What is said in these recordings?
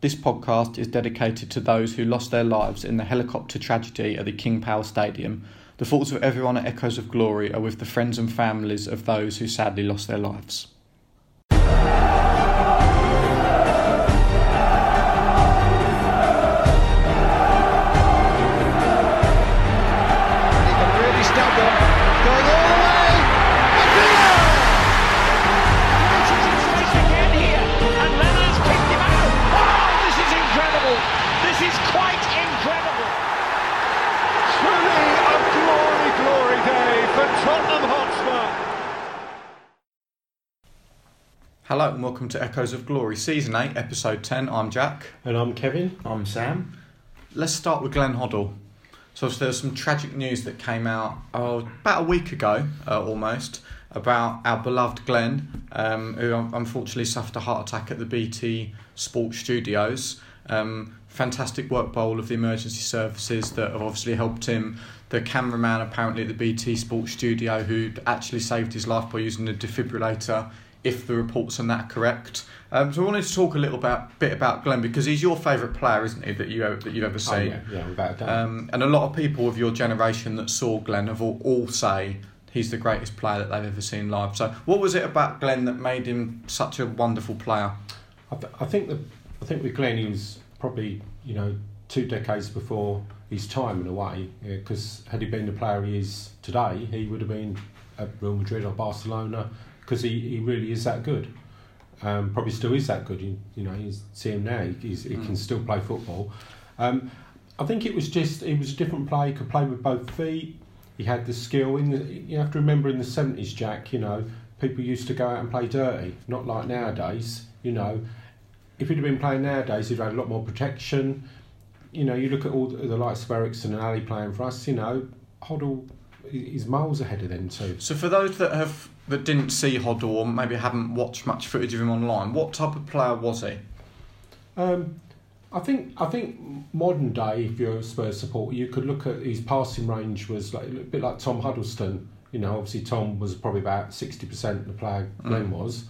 This podcast is dedicated to those who lost their lives in the helicopter tragedy at the King Power Stadium. The thoughts of everyone at Echoes of Glory are with the friends and families of those who sadly lost their lives. And welcome to Echoes of Glory, Season 8, Episode 10. I'm Jack. And I'm Kevin. I'm Sam. Let's start with Glenn Hoddle. So there's some tragic news that came out uh, about a week ago, uh, almost, about our beloved Glenn, um, who unfortunately suffered a heart attack at the BT Sports Studios. Um, fantastic work by all of the emergency services that have obviously helped him. The cameraman apparently at the BT Sports Studio who actually saved his life by using a defibrillator, if the reports on that are correct. Um, so I wanted to talk a little about, bit about Glenn because he's your favourite player, isn't he, that you that you've ever seen? Oh, yeah, yeah, without a doubt. Um, and a lot of people of your generation that saw Glenn have all, all say he's the greatest player that they've ever seen live. So, what was it about Glenn that made him such a wonderful player? I, th- I think the I think with Glenn, he was probably you know two decades before his time in a way. Because had he been the player he is today, he would have been at Real Madrid or Barcelona. Because he, he really is that good. Um, probably still is that good. You, you know, you see him now. He, he's, he can still play football. Um, I think it was just it was a different play. He could play with both feet. He had the skill. In the you have to remember in the seventies, Jack. You know, people used to go out and play dirty, not like nowadays. You know, if he'd have been playing nowadays, he'd have had a lot more protection. You know, you look at all the, the likes of Eriksen and Alli playing for us. You know, Hoddle is miles ahead of them too. So, for those that have that didn't see Hoddle or maybe haven't watched much footage of him online, what type of player was he? Um, I think I think modern day, if you're a Spurs supporter, you could look at his passing range was like a bit like Tom Huddlestone. You know, obviously Tom was probably about sixty percent the player Glenn was,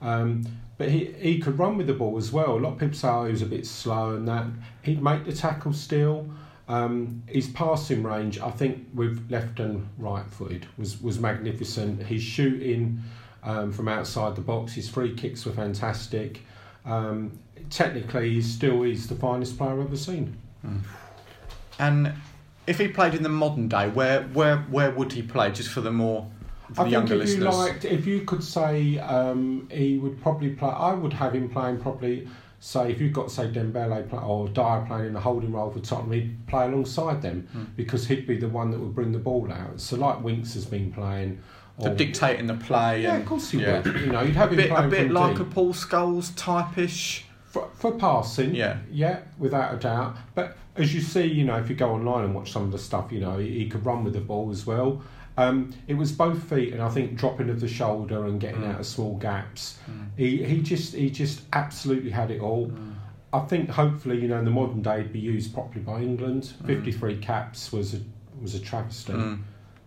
um, but he he could run with the ball as well. A lot of people say oh, he was a bit slow and that he'd make the tackle still. Um, his passing range, I think, with left and right footed, was was magnificent. His shooting um, from outside the box, his free kicks were fantastic. Um, technically, he still is the finest player I've ever seen. And if he played in the modern day, where where where would he play? Just for the more for the I think younger if listeners. you liked, if you could say um, he would probably play, I would have him playing probably. Say if you've got say Dembele play, or Dier playing in a holding role for Tottenham, he'd play alongside them Hmm. because he'd be the one that would bring the ball out. So like Winks has been playing. or- dictating the play. yeah, and, of course he yeah. would. You know, you'd have A bit, a bit like deep. a Paul Scholes type-ish. For, for passing, Yeah. yeah, without a doubt. But as you see, you know, if you go online and watch some of the stuff, you know, he, he could run with the ball as well. Um, it was both feet, and I think dropping of the shoulder and getting mm. out of small gaps. Mm. He he just he just absolutely had it all. Mm. I think hopefully, you know, in the modern day, it'd be used properly by England. Fifty three caps was a was a travesty. Mm.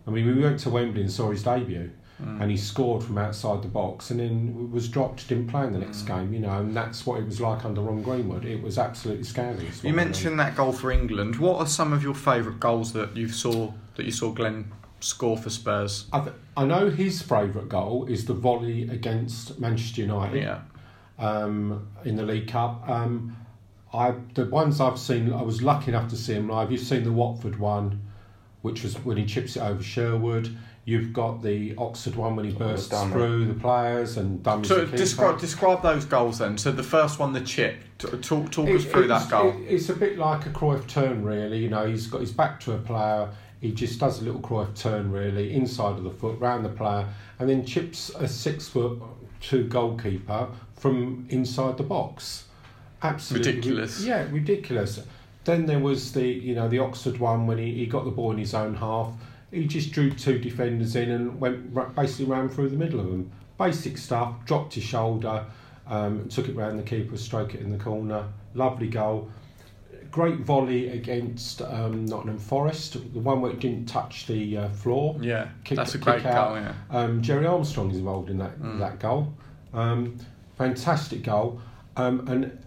I mean, we went to Wembley and saw his debut, and he scored from outside the box, and then was dropped, didn't play in the next game, you know, and that's what it was like under Ron Greenwood. It was absolutely scandalous. You mentioned that goal for England. What are some of your favourite goals that you saw that you saw Glenn score for Spurs? I, th- I know his favourite goal is the volley against Manchester United Yeah. um, in the League Cup. Um, I the ones I've seen, I was lucky enough to see him live. You've seen the Watford one, which was when he chips it over Sherwood. You've got the Oxford one when he bursts done it. through the players and done with So the describe describe those goals then. So the first one, the chip. T- Talk talk us through it's- that goal. it- it's a bit like a Cruyff turn, really. You know, he's got his back to a player. He just does a little Cruyff turn, really, inside of the foot, round the player, and then chips a six foot two goalkeeper from inside the box. Absolutely Ridiculous. Yeah, ridiculous. Then there was the you know the Oxford one when he, he got the ball in his own half. He just drew two defenders in and went basically ran through the middle of them. Basic stuff. Dropped his shoulder, um, took it round the keeper, stroke it in the corner. Lovely goal. Great volley against um, Nottingham Forest, the one where it didn't touch the uh, floor. Yeah, Kick- that's a kick great out. goal. Yeah. Um, Gerry Armstrong is involved in that Mm. that goal. Um, fantastic goal. Um, and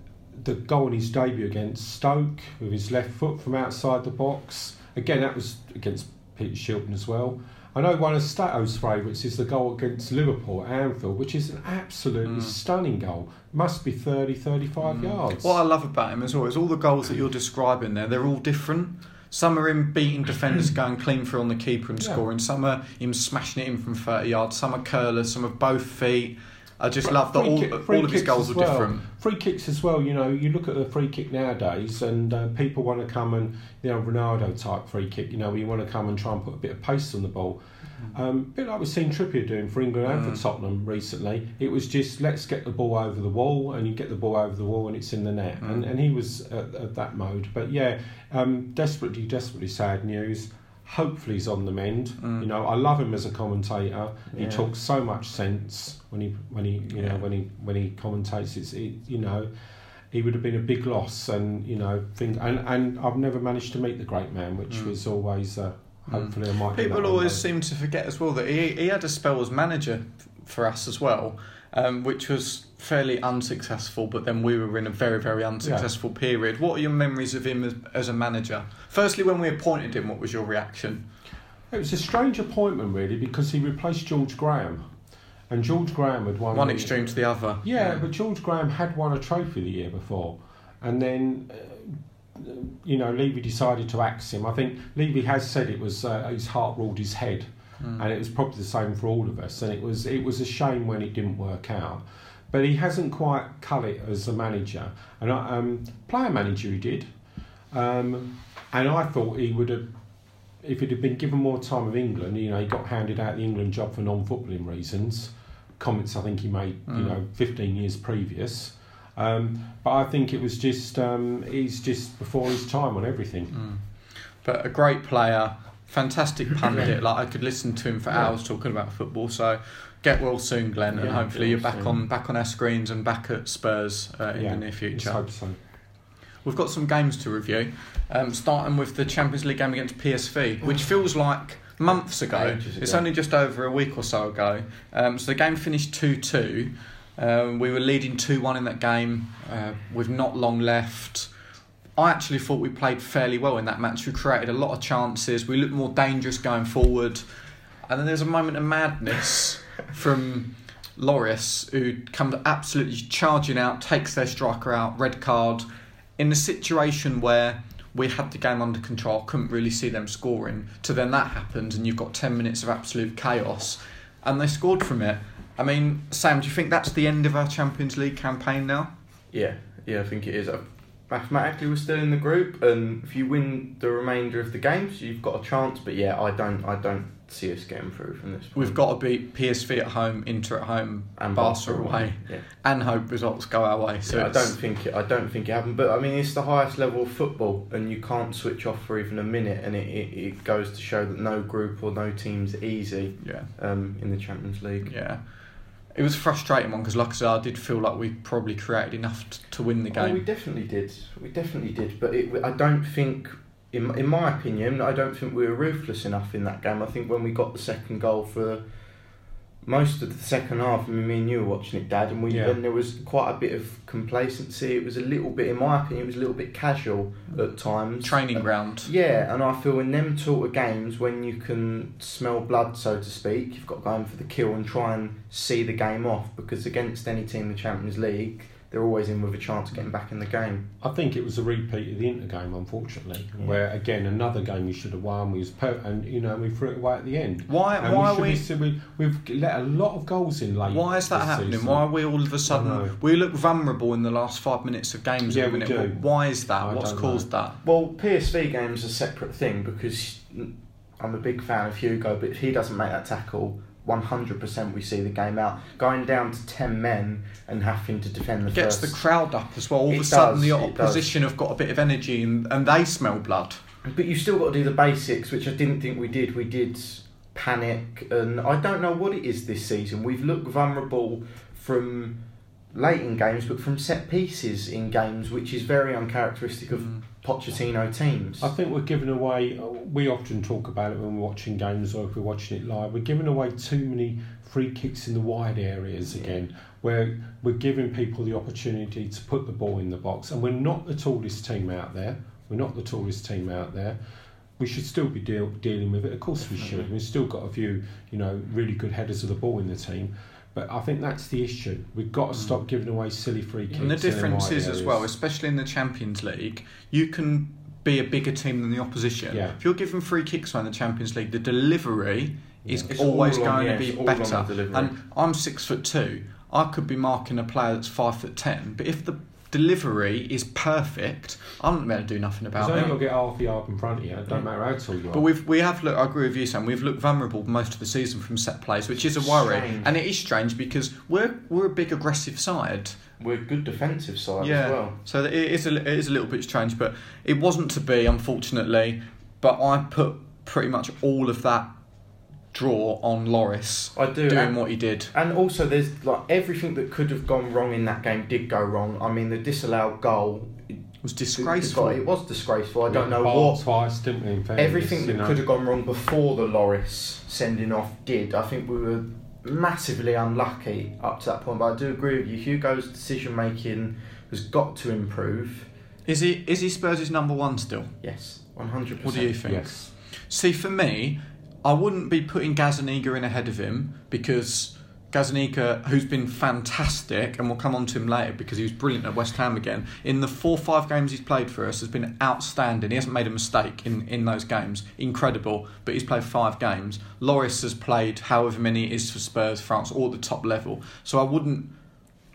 the goal in his debut against Stoke with his left foot from outside the box. Again, that was against Peter Shilton as well. I know one of Stato's favourites is the goal against Liverpool at Anfield, which is an absolutely mm. stunning goal. Must be 30, 35 mm. yards. What I love about him as well is all the goals that you're describing there, they're all different. Some are him beating defenders going clean through on the keeper and Yeah. scoring. Some are him smashing it in from 30 yards. Some are curlers. Some are both feet. I just love that all, kick- all of his goals are well. different. Free kicks as well. You know, you look at the free kick nowadays, and uh, people want to come and you know Ronaldo type free kick. You know, where you want to come and try and put a bit of pace on the ball. Mm-hmm. Um, a bit like we've seen Trippier doing for England and for Tottenham recently. It was just let's get the ball over the wall, and you get the ball over the wall, and it's in the net. Mm. And, and he was at, at that mode. But yeah, um, desperately, desperately sad news. Hopefully he's on the mend. Mm. You know, I love him as a commentator. He talks so much sense when he when he you know when he when he commentates. It's it, you know. He would have been a big loss, and you know, things, and and I've never managed to meet the great man, which Mm. was always uh, hopefully I might. People always seem to forget as well that he, he had a spell as manager for us as well, um, which was fairly unsuccessful. But then we were in a very, very unsuccessful period. What are your memories of him as, as a manager? Firstly, when we appointed him, what was your reaction? It was a strange appointment, really, because he replaced George Graham, and George Graham had won One extreme to the other. Yeah, but George Graham had won a trophy the year before, and then. Uh, you know, Levy decided to axe him. I think Levy has said it was uh, his heart ruled his head, Mm. and it was probably the same for all of us. And it was it was a shame when it didn't work out, but he hasn't quite cut it as a manager. And I, um, player manager he did, um, and I thought he would have. If it had been given more time of England, you know, he got handed out the England job for non-footballing reasons. Comments I think he made, you Mm. know, 15 years previous. Um, but I think it was just um, he's just before his time on everything. Mm. But a great player, fantastic pundit. Like I could listen to him for Yeah. hours talking about football. So get well soon, Glenn, and hopefully you're back soon. on back on our screens and back at Spurs uh, in Yeah, the near future. hope so. We've got some games to review, um, starting with the Champions League game against PSV, which feels like months ago. Ago. It's only just over a week or so ago. Um, so the game finished 2 2. Um, we were leading 2 1 in that game uh, with not long left. I actually thought we played fairly well in that match. We created a lot of chances. We looked more dangerous going forward. And then there's a moment of madness from Loris, who comes absolutely charging out, takes their striker out, red card, in a situation where we had the game under control, couldn't really see them scoring. To then that happens, and you've got 10 minutes of absolute chaos, and they scored from it. I mean, Sam, do you think that's the end of our Champions League campaign now? Yeah, yeah, I think it is. Uh, Mathematically, we're still in the group, and if you win the remainder of the games, you've got a chance. But yeah, I don't, I don't see us getting through from this. Point. We've got to beat PSV at home, Inter at home, and Barca away, Yeah, and hope results go our way. So yeah I don't think it, I don't think it happened. But I mean, it's the highest level of football, and you can't switch off for even a minute. And it, it, it goes to show that no group or no team's easy Yeah. um, in the Champions League. Yeah. It was a frustrating one because, like I said, I did feel like we probably created enough t- to win the Oh, we definitely did. We definitely did. But it, I don't think, in, in my opinion, I don't think we were ruthless enough in that game. I think when we got the second goal for most of the second half, I mean, me and you were watching it, Dad, and we Yeah. and there was quite a bit of complacency. It was a little bit, in my opinion, it was a little bit casual at times. Training ground. Yeah, and I feel in them sort of games when you can smell blood, so to speak, you've got to go in for the kill and try and see the game off because against any team in the Champions League, they're always in with a chance of getting back in the game. I think it was a repeat of the Inter game, unfortunately, Yeah. where again another game we should have won. We was per- and you know we threw it away at the end. Why? And why should we? be- so we? We've let a lot of goals in late. Why is that this happening? season. Why are we all of a sudden we look vulnerable in the last five minutes of games? Yeah, at the we do. Why is that? I What's don't caused that? Well, PSV game's are a separate thing because mm, I'm a big fan of Hugo, but if he doesn't make that tackle, 100% we see the game out. Going down to 10 men and having to defend the It gets first. the crowd up as well. All of a sudden, does, the opposition have got a bit of energy and, and they smell blood. But you've still got to do the basics, which I didn't think we did. We did panic, and I don't know what it is this season. We've looked vulnerable from late in games, but from set pieces in games, which is very uncharacteristic of Mm. Pochettino teams. I think we're giving away. We often talk about it when we're watching games or if we're watching it live. We're giving away too many free kicks in the wide areas Yeah. again. where we're giving people the opportunity to put the ball in the box, and we're not the tallest team out there. We're not the tallest team out there. We should still be deal, dealing with it. Of course, we should. We've still got a few, you know, really good headers of the ball in the team. But I think that's the issue. We've got to mm. stop giving away silly free kicks. And the difference is as well, especially in the Champions League, you can be a bigger team than the opposition. Yeah. If you're giving free kicks away in the Champions League, the delivery is It's always going yeah, to be it's all on the better. And I'm six foot two. I could be marking a player that's five foot ten, but if the delivery is perfect, I'm not going to do nothing about it. to get half a yard in front of you. It don't matter how tall you are. But we've we have looked. I agree with you, Sam. We've looked vulnerable most of the season from set plays, which is a worry, Strange. and it is strange because we're we're a big aggressive side. We're a good defensive side yeah. as well. So it is a, it is a little bit strange, but it wasn't to be, unfortunately. But I put pretty much all of that draw on Loris I do. doing and, what he did. and also, there's like everything that could have gone wrong in that game did go wrong. I mean, the disallowed goal It was disgraceful. It was disgraceful. I don't know Ball what. twice, didn't we? In fairness, Everything you that know. could have gone wrong before the Loris sending off did. I think we were massively unlucky up to that point. But I do agree with you. Hugo's decision making has got to improve. Is he is he Spurs' number one still? Yes, one hundred percent. What do you think? Yes. See, for me, I wouldn't be putting Gazaniga in ahead of him because Gazaniga, who's been fantastic, and we'll come on to him later because he was brilliant at West Ham again. In the four or five games he's played for us, has been outstanding. He hasn't made a mistake in, in those games. Incredible. But he's played five games. Loris has played however many it is for Spurs, France, at the top level. So I wouldn't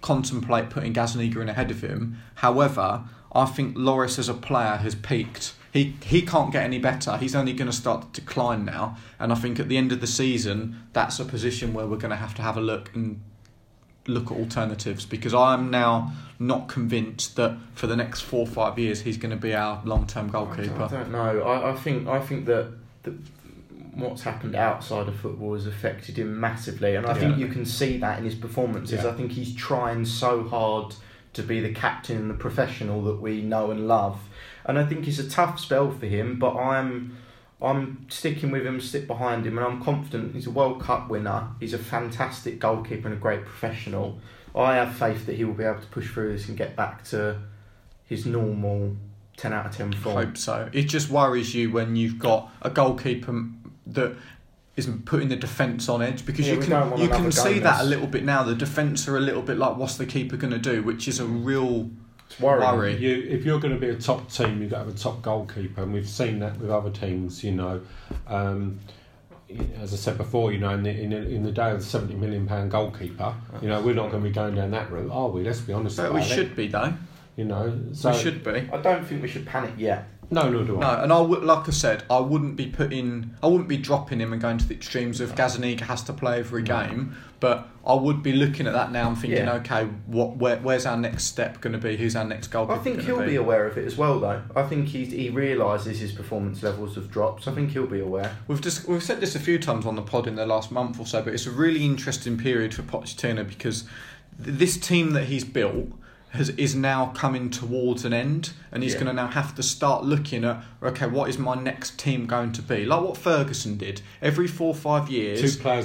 contemplate putting Gazaniga in ahead of him. However, I think Loris as a player has peaked. He he can't get any better. He's only going to start to decline now, and I think at the end of the season, that's a position where we're going to have to have a look and look at alternatives because I'm now not convinced that for the next four or five years he's going to be our long term I don't, I goalkeeper. don't know. I, I think I think that, that what's happened outside of football has affected him massively, and I think you can see that in his performances. Yeah. I think he's trying so hard to be the captain and the professional that we know and love, and I think it's a tough spell for him. But I'm. I'm sticking with him, stick behind him, and I'm confident he's a World Cup winner. He's a fantastic goalkeeper and a great professional. I have faith that he will be able to push through this and get back to his normal 10 out of 10 form. hope so. It just worries you when you've got a goalkeeper that isn't putting the defence on edge because Yeah, you can you can see that a little bit now. The defence are a little bit like what's the keeper going to do, which is a real It's worrying. worry. You, if you're going to be a top team, you've got to have a top goalkeeper, and we've seen that with other teams. You know, um, as I said before, you know, in the, in the, in the day of the seventy million pound goalkeeper, you know, we're not going to be going down that route, are we? Let's be honest But about we it. should be though. You know, so we should be. I don't think we should panic yet. No, no, do No, and I would, like I said, I wouldn't be putting, I wouldn't be dropping him and going to the extremes of Gazaniga has to play every game. But I would be looking at that now and thinking, Yeah. okay, what, where, where's our next step going to be? Who's our next goalkeeper? I think he'll be? be aware of it as well, though. I think he's, he realises his performance levels have dropped. So I think he'll be aware. We've just we've said this a few times on the pod in the last month or so, but it's a really interesting period for Pochettino because th- this team that he's built has is now coming towards an end, and he's Yeah. going to now have to start looking at okay, what is my next team going to be? Like what Ferguson did every four or five years,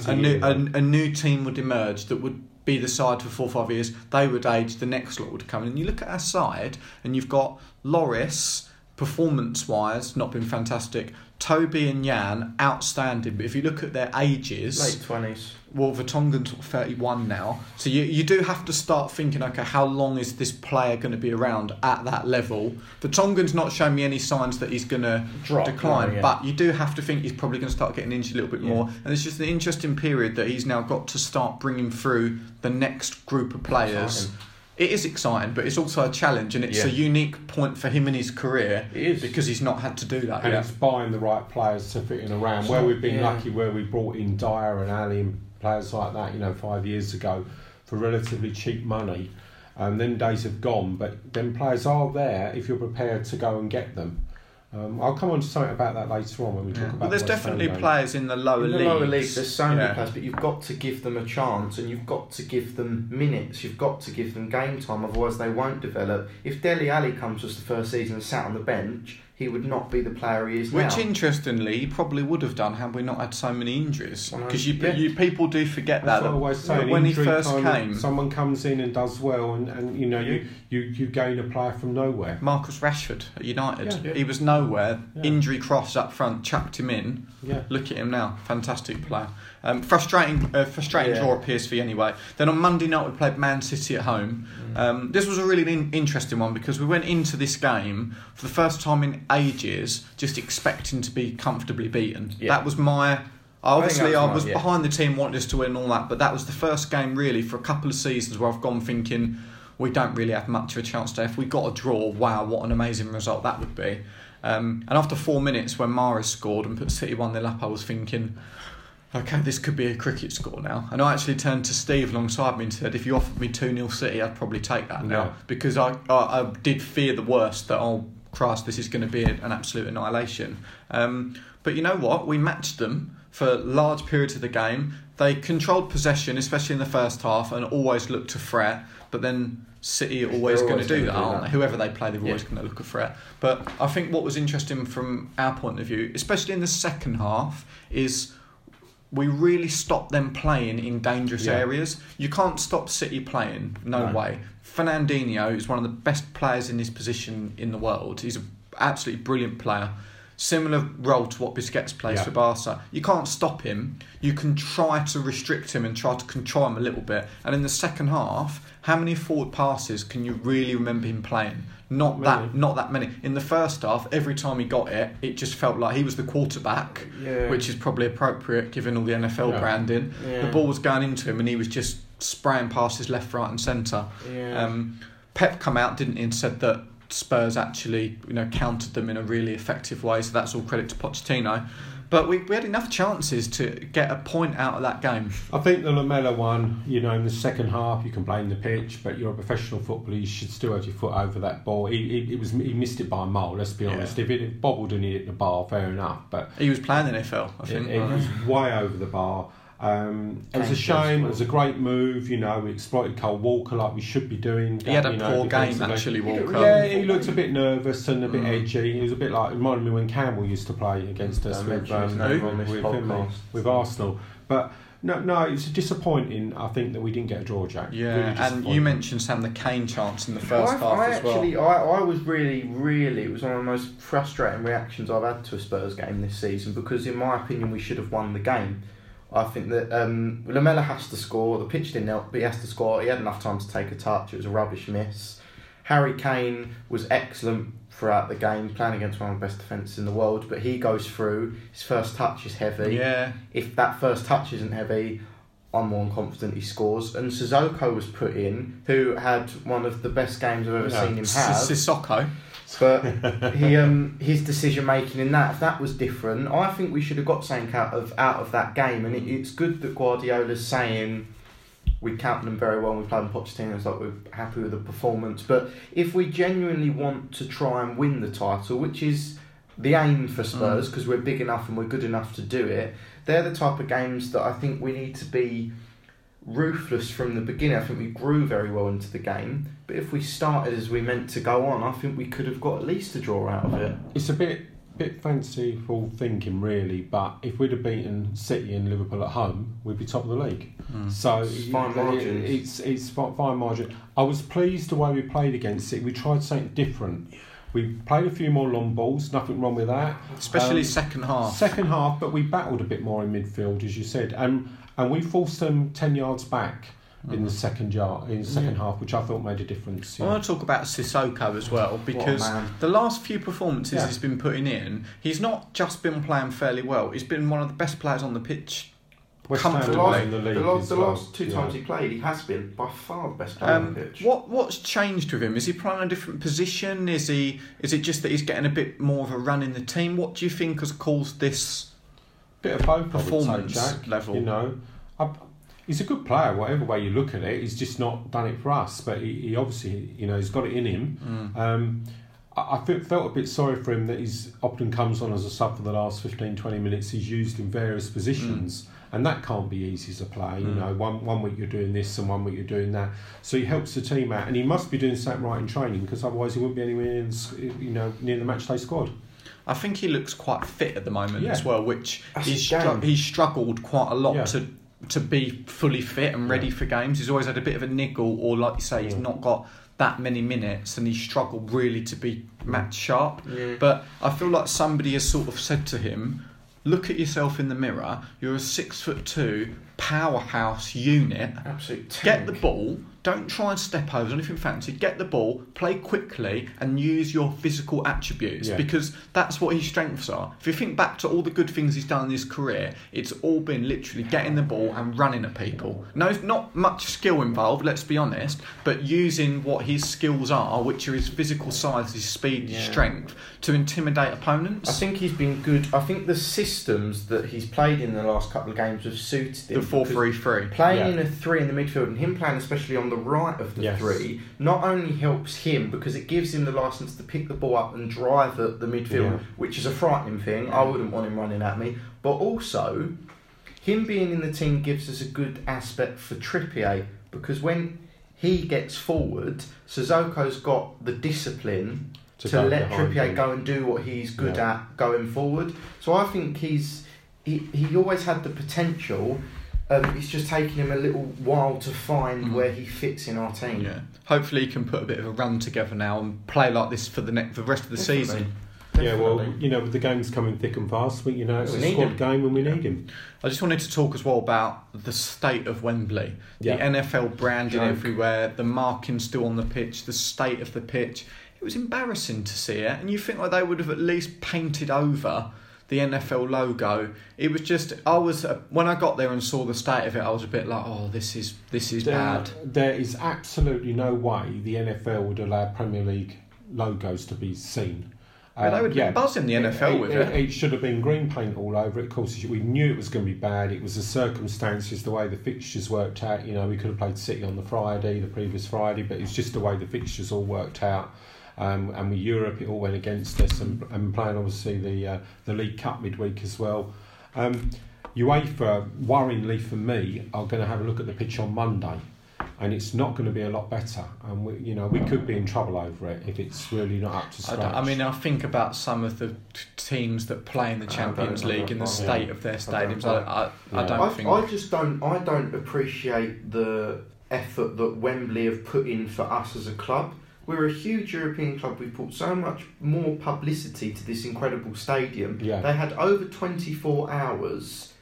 a new year, a, a new team would emerge that would. Be the side for four or five years. They would age. The next lot would come in. And you look at our side, and you've got Loris, performance-wise, not been fantastic. Toby and Jan, outstanding. But if you look at their ages, Late 20s. well, Vertonghen's 31 now. So you, you do have to start thinking, okay, how long is this player going to be around at that level? Vertonghen's not showing me any signs that he's going to decline, yeah. but you do have to think he's probably going to start getting injured a little bit Yeah. more. And it's just an interesting period that he's now got to start bringing through the next group of players. Exciting. It is exciting, but it's also a challenge, and it's Yeah. a unique point for him in his career It is. because he's not had to do that and yet. it's buying the right players to fit in around. It's Where we've been yeah. lucky, where we brought in Dier and Alli and players like that, you know, five years ago for relatively cheap money. And then days have gone, but then players are there if you're prepared to go and get them. Um, I'll come on to something about that later on when we talk Yeah. about. Well, there's West definitely game. players in the lower in the leagues. lower leagues, there's so many Yeah. players, but you've got to give them a chance and you've got to give them minutes. You've got to give them game time, otherwise they won't develop. If Dele Alli comes to us the first season and sat on the bench, he would not be the player he is now. Which, interestingly, he probably would have done had we not had so many injuries. Because you, yeah. you people do forget That's that. that always say. an when he first kind came, someone comes in and does well, and, and you know you, you, you gain a player from nowhere. Marcus Rashford at United, Yeah. he was nowhere. Yeah. Injury cross up front, chucked him in. Yeah. Look at him now, fantastic player. Um, frustrating, uh, frustrating Yeah. draw at PSV anyway. Then on Monday night we played Man City at home. Mm. Um, this was a really in- interesting one because we went into this game for the first time in ages, just expecting to be comfortably beaten. Yeah. That was my. Obviously, that I was yeah. behind the team, wanted us to win and all that, but that was the first game really for a couple of seasons where I've gone thinking we don't really have much of a chance today. If we got a draw, wow, what an amazing result that would be. Um, and after four minutes, when Mahrez scored and put City 1 0 up, I was thinking, okay, this could be a cricket score now. And I actually turned to Steve alongside me and said, if you offered me 2 0 City, I'd probably take that now. Yeah. Because I, I, I did fear the worst that, oh, Christ, this is going to be an absolute annihilation. Um, but you know what? We matched them for large periods of the game. They controlled possession, especially in the first half, and always looked to threat. But then City are always going to always do that, aren't they? Whoever they play, they're always Yeah. going to look a threat. But I think what was interesting from our point of view, especially in the second half, is we really stop them playing in dangerous Yeah. areas. You can't stop City playing, no, No. way. Fernandinho is one of the best players in his position in the world. He's an absolutely brilliant player. Similar role to what Busquets plays Yeah. for Barca. You can't stop him. You can try to restrict him and try to control him a little bit. And in the second half, how many forward passes can you really remember him playing? Not Not that, not that many. In the first half, every time he got it, it just felt like he was the quarterback, Yeah. which is probably appropriate given all the NFL Yeah. branding. The ball was going into him, and he was just spraying passes left, right, and centre. Yeah. Um, Pep come out, didn't he, and said that Spurs actually, you know, countered them in a really effective way. So that's all credit to Pochettino. But we, we had enough chances to get a point out of that game. I think the Lamela one, you know, in the second half, you can blame the pitch, but you're a professional footballer. You should still have your foot over that ball. He, he, it was he missed it by a mile. Let's be Yeah. honest. If it bobbled and hit the bar, fair enough. But He was playing in NFL, I it, think. it was way over the bar. Um, it was a shame. It was a great move. You know, we exploited Kyle Walker like we should be doing. he had a you know, poor game, actually, Walker. Yeah, he looked a bit nervous and a bit Mm. edgy. He was a bit like reminded me when Campbell used to play against us Don't with um, name with, on with, podcast. with Arsenal. But no, no, it's disappointing. I think that we didn't get a draw, Jack. Yeah, Really and you mentioned Sam the Kane chance in the first I, half I as well. actually, I, I was really, really, it was one of the most frustrating reactions I've had to a Spurs game this season because, in my opinion, we should have won the game. I think that um, Lamela has to score. The pitch didn't help, but he has to score. He had enough time to take a touch. It was a rubbish miss. Harry Kane was excellent throughout the game, playing against one of the best defences in the world, but he goes through. His first touch is heavy Yeah, if that first touch isn't heavy, I'm more confident he scores. And Sissoko was put in, who had one of the best games I've ever Yeah. seen him have. Sissoko. But he, um, his decision making in that, if that was different, I think we should have got something out of out of that game. And it, it's good that Guardiola's saying we count them very well. We played them Pochettino's like we're happy with the performance. But if we genuinely want to try and win the title, which is the aim for Spurs, mm. because we're big enough and we're good enough to do it, they're the type of games that I think we need to be ruthless from the beginning. I think we grew very well into the game, but if we started as we meant to go on, I think we could have got at least a draw out of it. It's a bit bit fanciful thinking, really. But if we'd have beaten City and Liverpool at home, we'd be top of the league. Mm. So It's fine it- It's it's fine margin. I was pleased the way we played against City. We tried something different. We played a few more long balls. Nothing wrong with that. Especially Um, second half. Second half, but we battled a bit more in midfield, as you said, and and we forced them ten yards back in the second yard in the second half, which I thought made a difference. I want to talk about Sissoko as well because the last few performances Yeah. he's been putting in, he's not just been playing fairly well. He's been one of the best players on the pitch. West comfortably. The in last, the league the last, as the well, last two yeah. times he played, he has been by far the best player on Um, the pitch. what what's changed with him? Is he playing a different position? Is he? Is it just that he's getting a bit more of a run in the team? What do you think has caused this? bit of I would say, Performance Jack, level. You know, I, he's a good player, whatever way you look at it. He's just not done it for us, but he, he obviously, you know, he's got it in him. Um, I, I felt a bit sorry for him that he's often comes on as a sub for the last 15, 20 minutes. He's used in various positions. Mm. And that can't be easy to play. You mm. know, one one week you're doing this and one week you're doing that. So he helps the team out, and he must be doing something right in training because otherwise he wouldn't be anywhere near, the, you know, near the match day squad. I think he looks quite fit at the moment Yeah. as well, which he's a stru- game. he's struggled quite a lot Yeah. to to be fully fit and ready Yeah. for games. He's always had a bit of a niggle, or like you say, he's not got that many minutes, and he struggled really to be match sharp. Yeah. But I feel like somebody has sort of said to him, "Look at yourself in the mirror. You're a six foot two powerhouse unit. Absolute Get the ball. Don't try and step over anything fancy. Get the ball, play quickly, and use your physical attributes Yeah. because that's what his strengths are. If you think back to all the good things he's done in his career, it's all been literally getting the ball and running at people. No, not much skill involved. Let's be honest, but using what his skills are, which are his physical size, his speed, his Yeah. strength, to intimidate opponents. I think he's been good. I think the systems that he's played in the last couple of games have suited him. the four three three. Playing Yeah. in a three in the midfield and him playing especially on the right of the Yes. three not only helps him because it gives him the license to pick the ball up and drive at the midfield, Yeah. which is a frightening thing. I wouldn't want him running at me. But also, him being in the team gives us a good aspect for Trippier because when he gets forward, Sissoko's got the discipline To to, let Trippier him. go and do what he's good Yeah. at going forward. So I think he's he, he always had the potential. Um, it's just taken him a little while to find Mm. where he fits in our team. Yeah. Hopefully, he can put a bit of a run together now and play like this for the next, for the rest of the Definitely. season. Yeah, well, you know, with the games coming thick and fast, we, you know, it's We a need squad him. game when we need him. I just wanted to talk as well about the state of Wembley. Yeah. The NFL branding Joke. everywhere, the marking still on the pitch, the state of the pitch. It was embarrassing to see it, and you think like they would have at least painted over the NFL logo. It was just I was uh, when I got there and saw the state of it, I was a bit like, oh, this is this is There, bad. there is absolutely no way the NFL would allow Premier League logos to be seen. Yeah, they Um, would be buzzing the NFL with it. It should have been green paint all over it. Of course, we knew it was going to be bad. It was the circumstances, the way the fixtures worked out. You know, we could have played City on the Friday, the previous Friday, but it's just the way the fixtures all worked out. Um, and with Europe, it all went against us, and, and playing obviously the uh, the League Cup midweek as well. Um, UEFA, worryingly for me, are going to have a look at the pitch on Monday, and it's not going to be a lot better. And we, you know, we could be in trouble over it if it's really not up to I, scratch. don't- I mean, I think about some of the t- teams that play in the Champions League and the state that. of their I don't stadiums. I, know. I, I don't I, think. I just don't. I don't appreciate the effort that Wembley have put in for us as a club. We're a huge European club. We've put so much more publicity to this incredible stadium. Yeah. They had over twenty four hours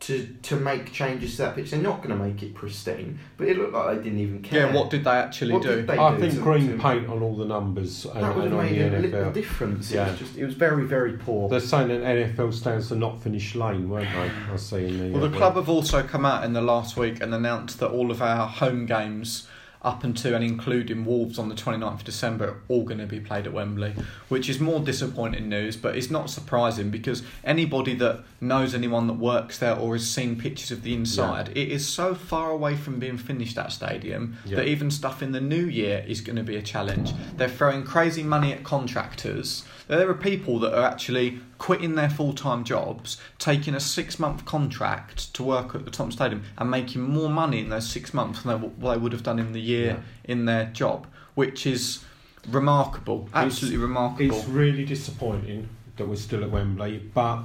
to to make changes to that pitch. They're not going to make it pristine, but it looked like they didn't even care. yeah, what did they actually What do? did they I do think to- green to- paint on all the numbers and, That would and have made a little NFL. difference. It Yeah. was just. It was very very poor. They're saying that NFL stands for not finished lane, weren't they? I see in the. Well, uh, the club have also come out in the last week and announced that all of our home games, up until and including Wolves on the 29th of December, all going to be played at Wembley, which is more disappointing news, but it's not surprising because anybody that knows anyone that works there or has seen pictures of the inside, it is so far away from being finished that stadium Yeah. that even stuff in the new year is going to be a challenge. They're throwing crazy money at contractors. There are people that are actually quitting their full time jobs, taking a six month contract to work at the Tottenham Stadium and making more money in those six months than they, what they would have done in the year in their job, which is remarkable. Absolutely remarkable. It's really disappointing that we're still at Wembley, but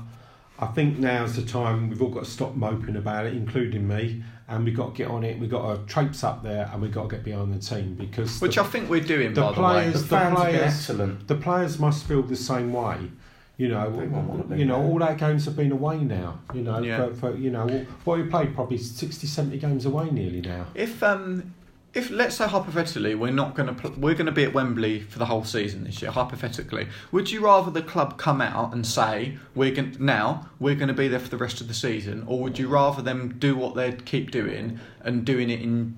I think now's the time we've all got to stop moping about it, including me, and we've got to get on it. We've got to traipse up there and we've got to get behind the team because which the, I think we're doing, the by players- the the way. the fans have been players- excellent. the players must feel the same way. You know, They won't wanna you know, there. all our games have been away now. You know, Yeah. for, for you know, what we played probably 60, 70 games away nearly now. If um, if let's say hypothetically we're not going to pl- we're going to be at Wembley for the whole season this year. Hypothetically, would you rather the club come out and say we're going now we're going to be there for the rest of the season, or would you rather them do what they keep doing and doing it in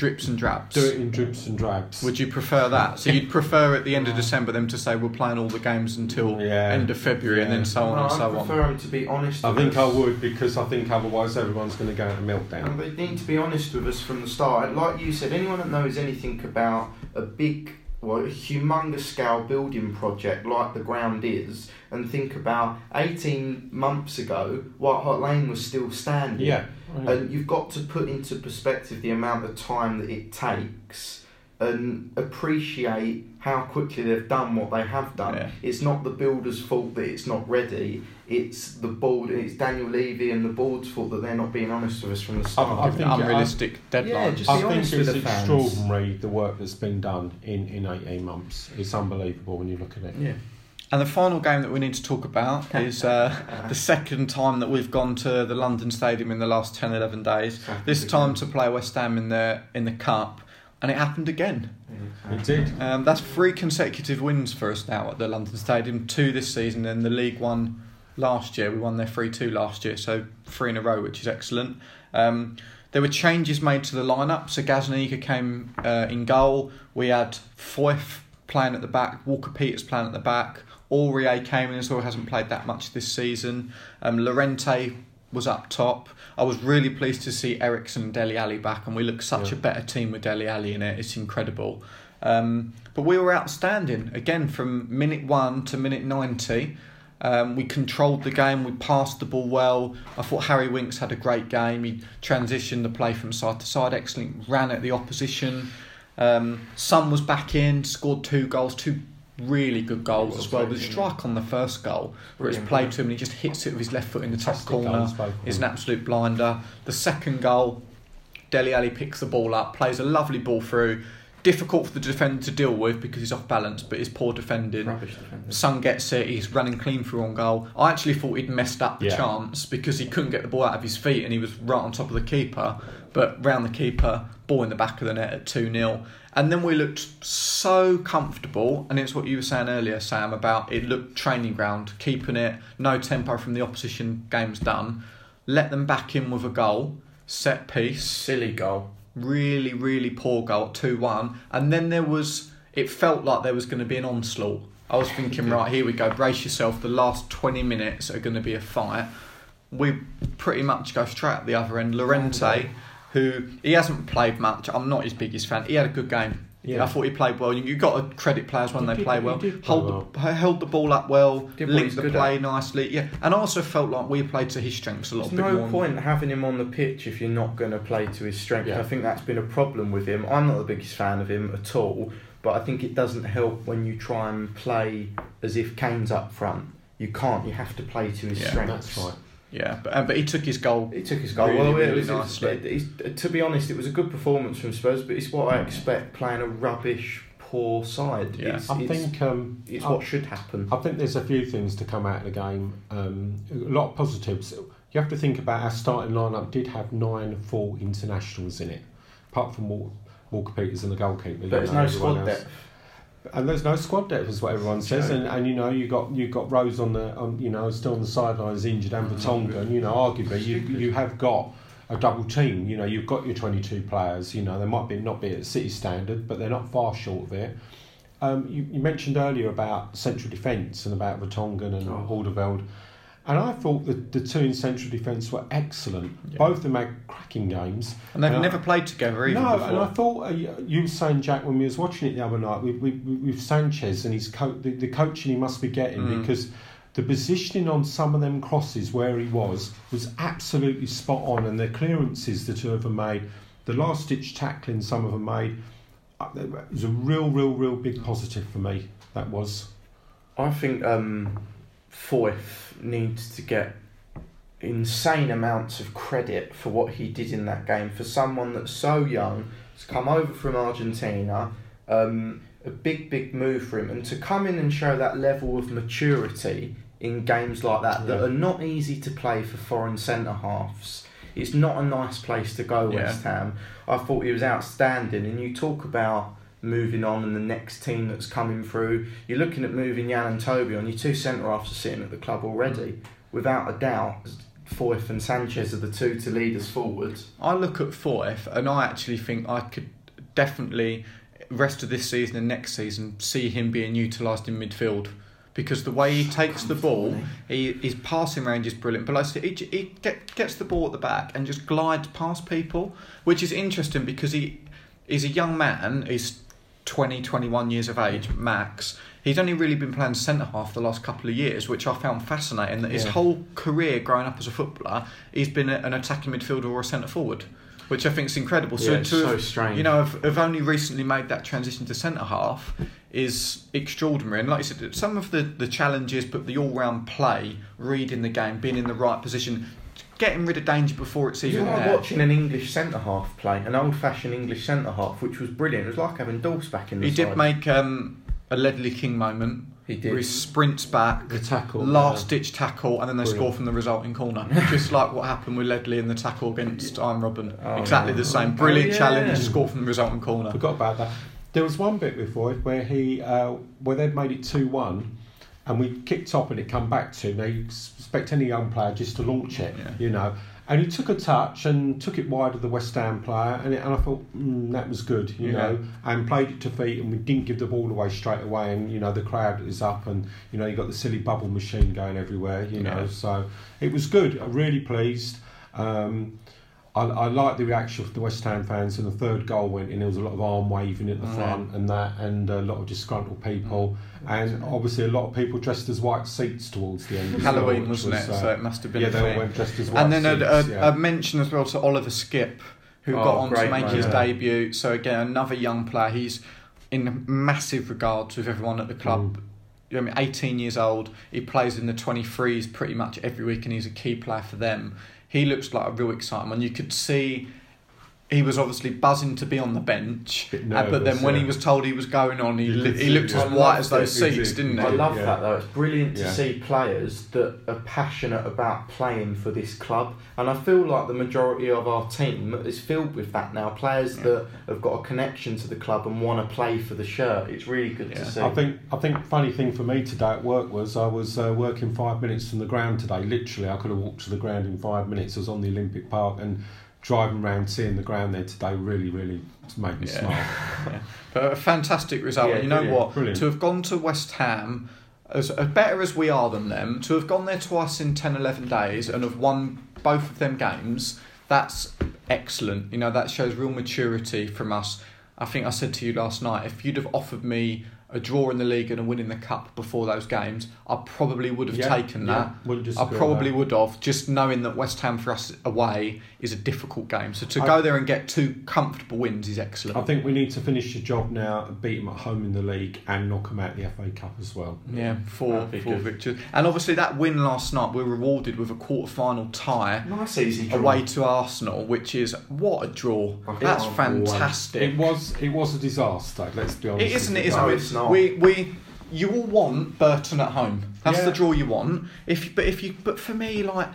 drips and drabs? Do it in drips and drabs. Would you prefer that? So you'd prefer at the end of December them to say we're playing all the games until Yeah. end of February and then so on No, and I so on. prefer them to be honest. I with think I would because I think otherwise everyone's going to go into meltdown. And they need to be honest with us from the start. Like you said, anyone that knows anything about a big, well, a humongous scale building project like the ground is, and think about 18 months ago, White Hart Lane was still standing. Yeah. Oh, and you've got to put into perspective the amount of time that it takes and appreciate how quickly they've done what they have done. Yeah. It's not the builder's fault that it's not ready. It's the board. It's Daniel Levy and the board's fault that they're not being honest with us from the start. I Giving think- unrealistic deadlines. Yeah, just I think it's the extraordinary the work that's been done in, in 18 months. It's unbelievable when you look at it. yeah. And the final game that we need to talk about is uh, the second time that we've gone to the London Stadium in the last 10, 11 days. This time to play West Ham in the in the cup, and it happened again. It did. Um, that's three consecutive wins for us now at the London Stadium. Two this season, and the League One last year. We won there three two last year, so three in a row, which is excellent. Um, there were changes made to the lineup. So Gazaniga came uh, in goal. We had Foyth playing at the back, Walker Peters playing at the back. Aurier came in as well, hasn't played that much this season. Um, Llorente was up top. I was really pleased to see Eriksen and Dele Alli back, and we look such Yeah. a better team with Dele Alli in it. It's incredible. Um, but we were outstanding again from minute one to minute 90. Um, we controlled the game, we passed the ball well. I thought Harry Winks had a great game. He transitioned the play from side to side, excellent, ran at the opposition. Um, Son was back in, scored two goals, two really good goals as well. The strike on the first goal, where it's played to him and he just hits it with his left foot in the top corner, is an absolute blinder. The second goal, Dele Alli picks the ball up, plays a lovely ball through. Difficult for the defender to deal with because he's off balance, but his poor defending. Defenders. Gets it, he's running clean through on goal. I actually thought he'd messed up the Yeah. chance because he couldn't get the ball out of his feet and he was right on top of the keeper. But round the keeper, ball in the back of the net at 2 0. And then we looked so comfortable, and it's what you were saying earlier, Sam, about it looked training ground, keeping it, no tempo from the opposition, game's done. Let them back in with a goal, set piece Silly goal. really, really poor goal at 2 1. And then there was, it felt like there was going to be an onslaught. I was thinking, right, here we go, brace yourself, the last 20 minutes are going to be a fight. We pretty much go straight at the other end. Llorente, who he hasn't played much, I'm not his biggest fan, he had a good game. Yeah. I thought he played well. You got to credit players when He they did- play well. play Hold the, held the ball up well, Did linked the play at. nicely. Yeah, and I also felt like we played to his strengths a lot There's no point having him on the pitch if you're not going to play to his strength. Yeah. I think that's been a problem with him. I'm not the biggest fan of him at all, but I think it doesn't help when you try and play as if Kane's up front. You can't. You have to play to his Yeah, strengths. That's right. Yeah, but, um, but he took his goal. He took his goal Really, well. really it was, it was- nicely. it- it's- to be honest, it was a good performance from Spurs, but it's what I expect playing a rubbish, poor side. Yeah. It's, I it's, think um, it's I- what should happen. I think there's a few things to come out of the game. Um, a lot of positives. You have to think about our starting lineup did have nine full internationals in it, apart from Walker, Walker Peters and the goalkeeper. But there's know, no squad depth. And there's no squad depth, is what everyone says. And, and you know, you got you got Rose on the on, you know still on the sidelines injured and Vertonghen. And you know, arguably you you have got a double team. You know, you've got your 22 players. You know, they might be not be at City standard, but they're not far short of it. Um, you, you mentioned earlier about central defence and about Vertonghen and Oh. Alderweireld. And I thought that the two in central defence were excellent. Yeah. Both of them had cracking games. And they've And I- never played together either no, before. and I thought uh, you you were saying Jack when we was watching it the other night with with, with Sanchez and his co- the, the coaching he must be getting Mm. because the positioning on some of them crosses where he was was absolutely spot on, and the clearances the two of them made, the last ditch tackling some of them made, uh, it was a real, real, real big positive for me. That was. I think um, Foyth needs to get insane amounts of credit for what he did in that game. For someone that's so young, to come over from Argentina, um, a big, big move for him, and to come in and show that level of maturity in games like that that Yeah. are not easy to play for foreign centre halves. It's not a nice place to go, Yeah. West Ham. I thought he was outstanding, and you talk about moving on and the next team that's coming through. You're looking at moving Jan and Toby on. Your two centre halves are sitting at the club already, without a doubt. Foyth and Sanchez are the two to lead us forward. I look at Foyth and I actually think I could definitely rest of this season and next season see him being utilised in midfield because the way he takes the ball, he, his passing range is brilliant. But like I said, he, he get, gets the ball at the back and just glides past people, which is interesting because he is a young man. He's 20, 21 years of age max. He's only really been playing centre half the last couple of years, which I found fascinating. That his Yeah. whole career growing up as a footballer, he's been an attacking midfielder or a centre forward. which I think is incredible. So Yeah, to it's so have, strange. you know, have, have only recently made that transition to centre half is extraordinary. And like you said, some of the, the challenges, but the all round play, reading the game, being in the right position, getting rid of danger before it's You even are there. watching an English centre half play, an old fashioned English centre half, which was brilliant. It was like having Dawes back in the He did make um, a Ledley King moment. He did. Where he sprints back, The tackle, last yeah. ditch tackle, and then they Brilliant. score from the resulting corner. Just like what happened with Ledley in the tackle against Arjen Robben. Oh, exactly the same. Oh, Brilliant yeah. challenge, score from the resulting corner. Forgot about that. There was one bit Foyth where he uh, where they'd made it two one, and we kicked off and it come back to. Now you expect any young player just to launch it, Yeah. you know. And he took a touch and took it wide of the West Ham player, and, it, and I thought mm, that was good, you Yeah. know. And played it to feet, and we didn't give the ball away straight away. And you know the crowd is up, and you know you got the silly bubble machine going everywhere, you know. Yeah. So it was good. I'm really pleased. Um, I, I like the reaction of the West Ham fans, when the third goal went in. There was a lot of arm waving at the Mm. front, and that, and a lot of disgruntled people, and obviously a lot of people dressed as white seats towards the end. as well, Halloween, wasn't was, it? uh, so it must have been yeah, a they all went dressed as white And then a, seats. a, yeah. a mention as well to Oliver Skipp, who Oh, got on to make his debut. So again, another young player. He's in massive regards with everyone at the club. Mm. I mean, 18 years old. He plays in the 23s pretty much every week, and he's a key player for them. He looks like a real excitement. You could see he was obviously buzzing to be on the bench, Bit uh, but then nervous, when he was told he was going on, he, You li- he looked it. as white as those it, seats, it, didn't he? I love Yeah. that though. It's brilliant to Yeah. see players that are passionate about playing for this club, and I feel like the majority of our team is filled with that now. Players that have got a connection to the club and want to play for the shirt. It's really good Yeah. to see. I think I think funny thing for me today at work was I was uh, working five minutes from the ground today. Literally, I could have walked to the ground in five minutes. I was on the Olympic Park and driving around seeing the ground there today really really made me Yeah. smile. Yeah. But a fantastic result. Yeah, you know brilliant, what? brilliant. To have gone to West Ham, as, as better as we are than them, to have gone there twice in 10, 11 days and have won both of them games, that's excellent. You know, that shows real maturity from us. I think I said to you last night, if you'd have offered me a draw in the league and a win in the cup before those games, I probably would have Yeah, taken that. wouldn't I probably that. would have, just knowing that West Ham for us away is a difficult game. So to I- go there and get two comfortable wins is excellent. I think we need to finish the job now, beat them at home in the league, and knock them out the FA Cup as well. Yeah, four That'd four good. victories, and obviously that win last night we were rewarded with a quarter final tie nice easy draw. away to Arsenal, which is what a draw. I That's fantastic. It was it was a disaster. Let's be honest. It isn't. with It you. isn't. No, it's not. We we you all want Burton at home. That's Yeah. the draw you want. If but if you but for me like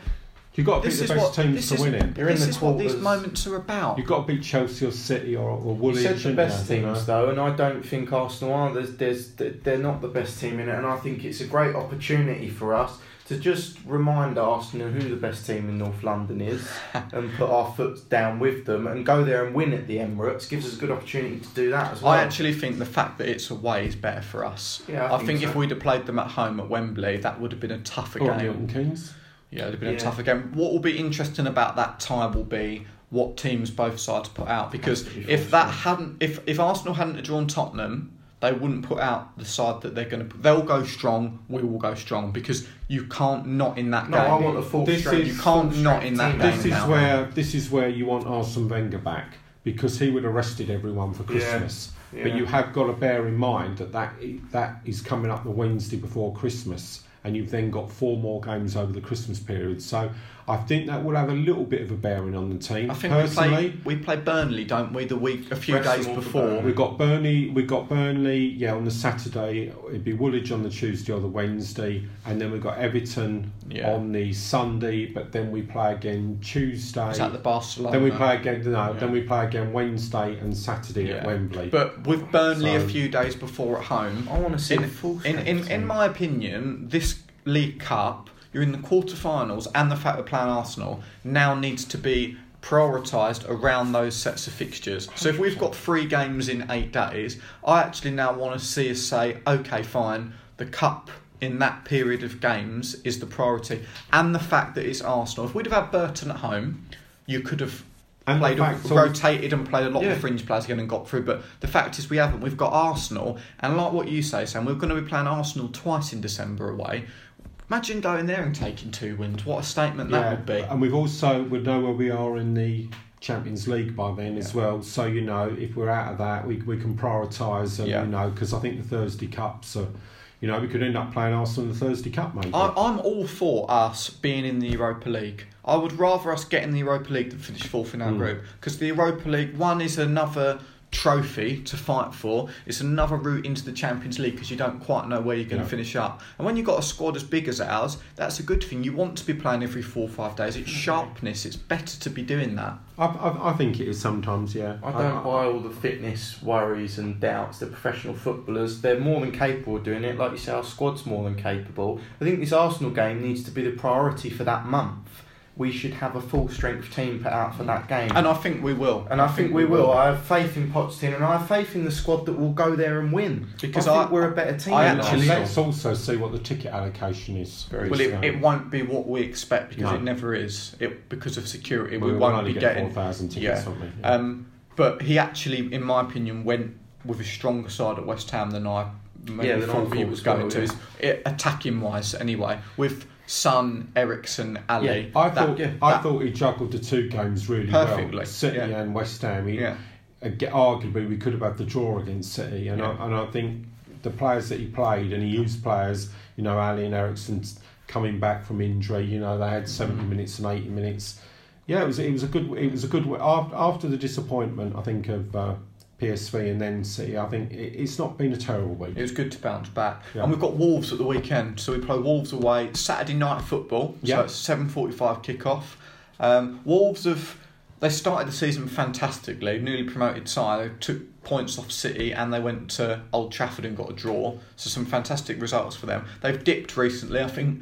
You've got to beat the best what teams to is, win it. You're in this the is what these moments are about. You've got to beat Chelsea or City or, or You Woolwich. said the best you? You teams know? though, and I don't think Arsenal are. There's, there's, they're not the best team in it, and I think it's a great opportunity for us to just remind Arsenal who the best team in North London is, and put our foot down with them, and go there and win at the Emirates gives us a good opportunity to do that as well. I actually think the fact that it's away is better for us. Yeah, I I, think think, so. if we'd have played them at home at Wembley, that would have been a tougher Or game. Milton Keynes. Yeah, it'd have been Yeah. a tougher game. What will be interesting about that tie will be what teams both sides put out because Has to be if that fortunate. hadn't, if if Arsenal hadn't drawn Tottenham, they wouldn't put out the side that they're going to. They'll go strong. We will go strong because you can't not in that no, game. I want a full This strength. is- you can't not in that team. game. This is now. where this is where you want Arsene Wenger back because he would have arrested everyone for Yeah. Christmas. But you have got to bear in mind that that that is coming up the Wednesday before Christmas, and you've then got four more games over the Christmas period. So I think that will have a little bit of a bearing on the team. I think we Personally, play we play Burnley, don't we? The week a few days them all for before. We've got Burnley. We've got Burnley. Yeah, on the Saturday it'd be Woolwich on the Tuesday or the Wednesday, and then we've got Everton Yeah. on the Sunday. But then we play again Tuesday. Is that the Barcelona? Then we play again. No, Yeah. then we play again Wednesday and Saturday at Wembley. But with Burnley a few days before at home, I want to see in, a full in, in, in my opinion, this League Cup, you're in the quarterfinals, and the fact we're playing Arsenal now needs to be prioritised around those sets of fixtures. So if we've got three games in eight days, I actually now want to see us say, okay, fine, the cup in that period of games is the priority, and the fact that it's Arsenal. If we'd have had Burton at home, you could have And played fact of- rotated and played a lot Yeah. of fringe players again and got through. But the fact is, we haven't. We've got Arsenal, and like what you say, Sam, we're going to be playing Arsenal twice in December away. Imagine going there and taking two wins. What a statement that would be. And we've also we know where we are in the Champions League by then as well. So you know, if we're out of that, we we can prioritise. And Yeah. you know, because I think the Thursday cups are, you know, we could end up playing Arsenal in the Thursday Cup, maybe. I, I'm all for us being in the Europa League. I would rather us get in the Europa League than finish fourth in our Mm. group because the Europa League one is another trophy to fight for. It's another route into the Champions League because you don't quite know where you're going to Yeah. finish up. And when you've got a squad as big as ours, that's a good thing. You want to be playing every four or five days. It's sharpness. It's better to be doing that. I, I, I think it is sometimes, yeah. I don't buy all the fitness worries and doubts. They're professional footballers. They're more than capable of doing it. Like you say, our squad's more than capable. I think this Arsenal game needs to be the priority for that month. We should have a full strength team put out for that game. And I think we will. And I think we will. I have faith in Pochettino, and I have faith in the squad that will go there and win. Because I think I- we're a better team. I actually- Let's also see what the ticket allocation is. Very Well, it, it won't be what we expect because No. it never is. It because of security, we we will won't only be get getting. 4,000 tickets, yeah. won't we? Um, but he actually, in my opinion, went with a stronger side at West Ham than I maybe Yeah, thought thought he was going well, to. yeah. It, attacking wise, anyway, with Son, Eriksen, Alli. Yeah, I that- thought I that- thought he juggled the two games really Perfectly, well. City yeah. and West Ham. He, Yeah. ag- arguably, we could have had the draw against City, and Yeah. I, and I think the players that he played and he used players, you know, Alli and Eriksen coming back from injury. You know, they had 70 Mm-hmm. minutes and eighty minutes. Yeah, it was it was a good it was a good after after the disappointment I think of uh, PSV and then City. I think it, it's not been a terrible week. It was good to bounce back, Yeah. and we've got Wolves at the weekend. So we play Wolves away Saturday night football. Yeah. So it's seven forty-five kick-off. Um, Wolves have they started the season fantastically, newly promoted side. They took points off City and they went to Old Trafford and got a draw. So some fantastic results for them. They've dipped recently. I think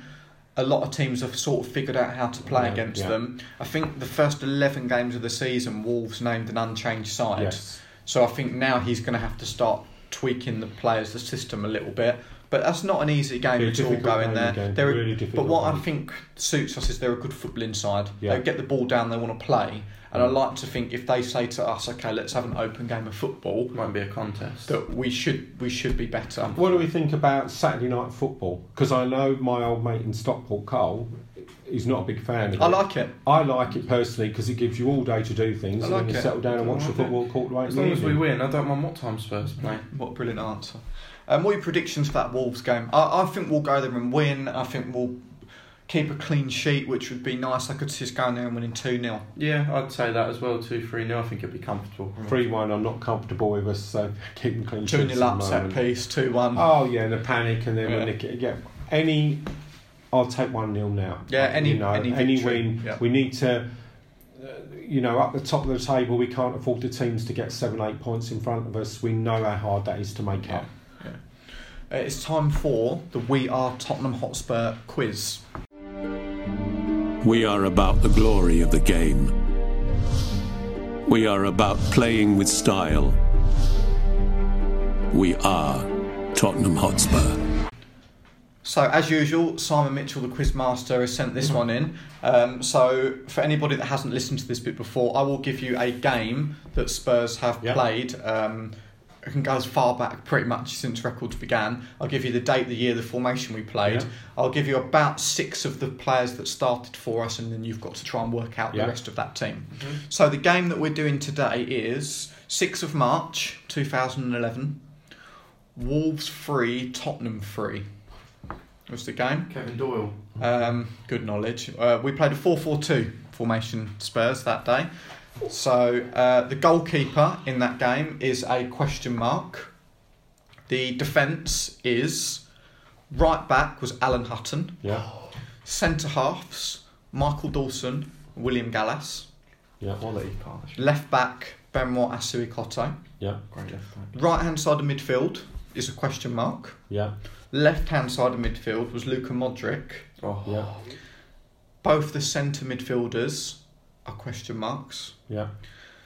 a lot of teams have sort of figured out how to play Yeah, against yeah. them. I think the first eleven games of the season, Wolves named an unchanged side. Yes. So I think now he's going to have to start tweaking the players, the system a little bit. But that's not an easy game Be a at all going there. again, They're really a- really but difficult what I think suits us is they're a good footballing side. Yeah. They get the ball down, they want to play. And Mm. I like to think if they say to us, okay, let's have an open game of football, It won't be a contest. that we should we should be better. What do we think about Saturday night football? Because I know my old mate in Stockport, Cole, is not a big fan of it. I like it. I like it personally because it gives you all day to do things I and like then you it. settle down and watch I the like it. football court right As long as we win, I don't mind what time Spurs play. What a brilliant answer. Um, what are your predictions for that Wolves game? I, I think we'll go there and win. I think we'll keep a clean sheet, which would be nice. I could see us going there and winning 2 0. Yeah, I'd say that as well. Two, three. No, I think it'd be comfortable. 3 1, I'm not comfortable with us, so keeping clean sheets. 2 sheets 0 at up, the set moment. piece, 2 1. Oh, yeah, and the panic, and then Yeah. when they get, yeah, any. I'll take 1 0 now. Yeah, any- you know, any victory, win. yeah. We need to. uh, You know, up the top of the table, we can't afford the teams to get seven, eight points in front of us. We know how hard that is to make Yeah. up. Uh, It's time for the We Are Tottenham Hotspur quiz. We are about the glory of the game. We are about playing with style. We are Tottenham Hotspur. So, as usual, Simon Mitchell, the quiz master, has sent this one in. Um, so, for anybody that hasn't listened to this bit before, I will give you a game that Spurs have Yeah. played. Um, it can go as far back pretty much since records began. I'll give you the date, the year, the formation we played. Yeah. I'll give you about six of the players that started for us, and then you've got to try and work out Yeah. the rest of that team. So, the game that we're doing today is 6th of March 2011. Wolves 3, Tottenham 3 was the game. Kevin Doyle. Um, good knowledge. Uh, we played a 4 4 2 formation Spurs that day. So uh, the goalkeeper in that game is a question mark. The defence is right back was Alan Hutton. Yeah, Centre halves Michael Dawson, William Gallas. yeah, Quality partnership. Left back Benoit Assou-Ekotto. yeah, Great left back. Right hand side of midfield is a question mark. yeah, Left hand side of midfield was Luka Modric. Oh, yeah, Both the centre midfielders are question marks. yeah.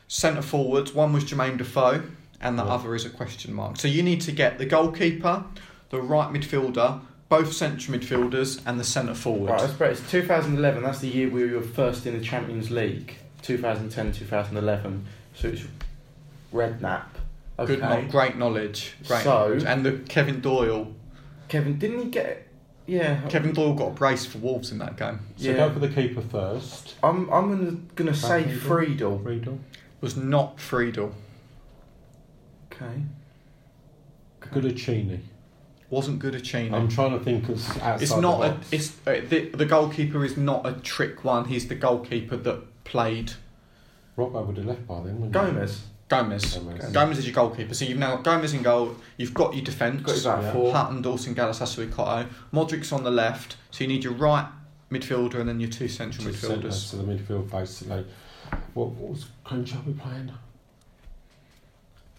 Centre forwards, one was Jermaine Defoe, and the Yeah. other is a question mark. So you need to get the goalkeeper, the right midfielder, both central midfielders, and the centre forward. Right, that's great. It's 2011. That's the year we were first in the Champions League. 2010, 2011. So it's Redknapp. Okay. Good, no- great knowledge. Great So- knowledge. And the Kevin Doyle. Kevin, didn't he get yeah, Kevin Doyle got a brace for Wolves in that game. So Yeah. go for the keeper first. I'm I'm gonna gonna say Brad Friedel. Friedel. Was not Friedel. Okay. Cudicini. Wasn't Cudicini. I'm trying to think of outside It's the not a. It's uh, the the goalkeeper is not a trick one. He's the goalkeeper that played Robbo would have left by then, wouldn't he? Gomes. Gomes. Gomes. Gomes is your goalkeeper. So you've now got Gomes in goal. You've got your defence. Got his back Yeah. four. Hutton, Dawson, Gallas, Assou-Ekotto. Modric's on the left. So you need your right midfielder and then your two central To centre, midfielders. to the midfield basically. What, what was Crenshaw playing?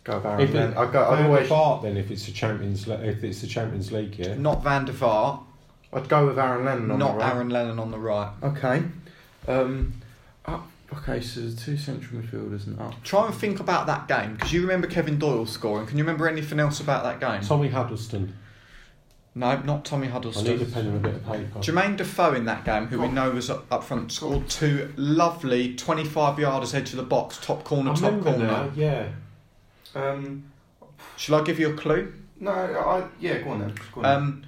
Go Baron. If then. it, I go. I'd I'd always. Bart then if it's the Champions Le- if it's the Champions League, yeah. Not Van der Vaart. I'd go with Aaron Lennon. On Not the right. Aaron Lennon on the right. Okay. Um. Up. Okay, so there's two central midfielders and up. Try and think about that game because you remember Kevin Doyle scoring. Can you remember anything else about that game? Tommy Huddlestone. No, not Tommy Huddlestone. I need a Huddlestone. pen and a bit of paper. Jermaine Defoe in that game, who we know was up, up front, scored two lovely 25 yarders edge of the box, top corner, I top remember corner. now, yeah. Um. Shall I give you a clue? No. I. Yeah. Go on then. Go on then. Um,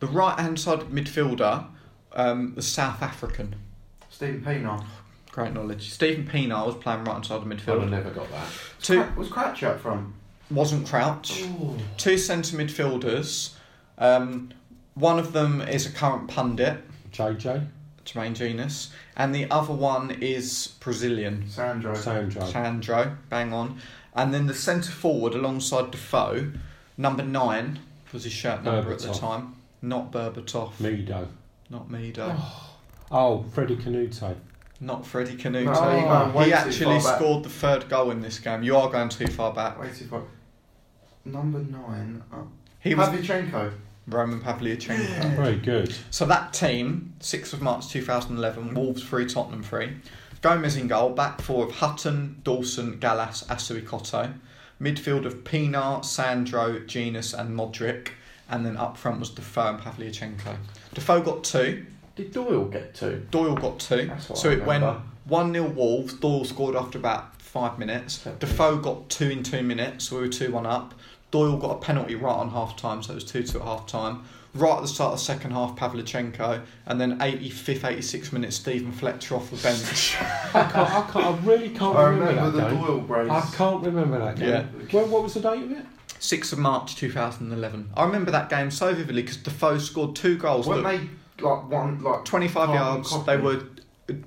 the right hand side midfielder, um, the South African. Steven Pienaar. Great knowledge. Steven Pienaar was playing right hand the midfield. I'd have midfield. never got that. Two Cra- was Crouch up front? wasn't Crouch. Two centre midfielders. Um, one of them is a current pundit, JJ, Jermaine Jenas, and the other one is Brazilian, Sandro. Sandro. Sandro. Bang on. And then the centre forward alongside Defoe, number nine was his shirt number at the time. Not Berbatov. Mido. Not Mido. Oh, Freddie Kanoute. Not Freddie Kanoute. No, you're going way he too actually far back. scored the third goal in this game. You are going too far back. Wait if I. Number nine. Up. He was Pavlyuchenko. Roman Pavlyuchenko. Very good. So that team, 6th of March 2011, Wolves 3, Tottenham 3. Gomes in goal, back four of Hutton, Dawson, Gallas, Assou-Ekotto. Midfield of Pienaar, Sandro, Jenas and Modric. And then up front was Defoe and Pavlyuchenko. Defoe got two, Did Doyle get two? Doyle got two. That's what So I it went 1 0 Wolves. Doyle scored after about five minutes. Seven. Defoe got two in two minutes, so we were 2 1 up. Doyle got a penalty right on half time, so it was 2 2 at half time. Right at the start of the second half, Pavlyuchenko, and then 85th, 86th minute, Steven Fletcher off the bench. I can't. I, can't, I really can't I remember, remember that the game. Doyle brace. I can't remember that game. Yeah. Well, what was the date of it? 6th of March 2011. I remember that game so vividly because Defoe scored two goals. Weren't that- they like one like 25 yards, copy? they were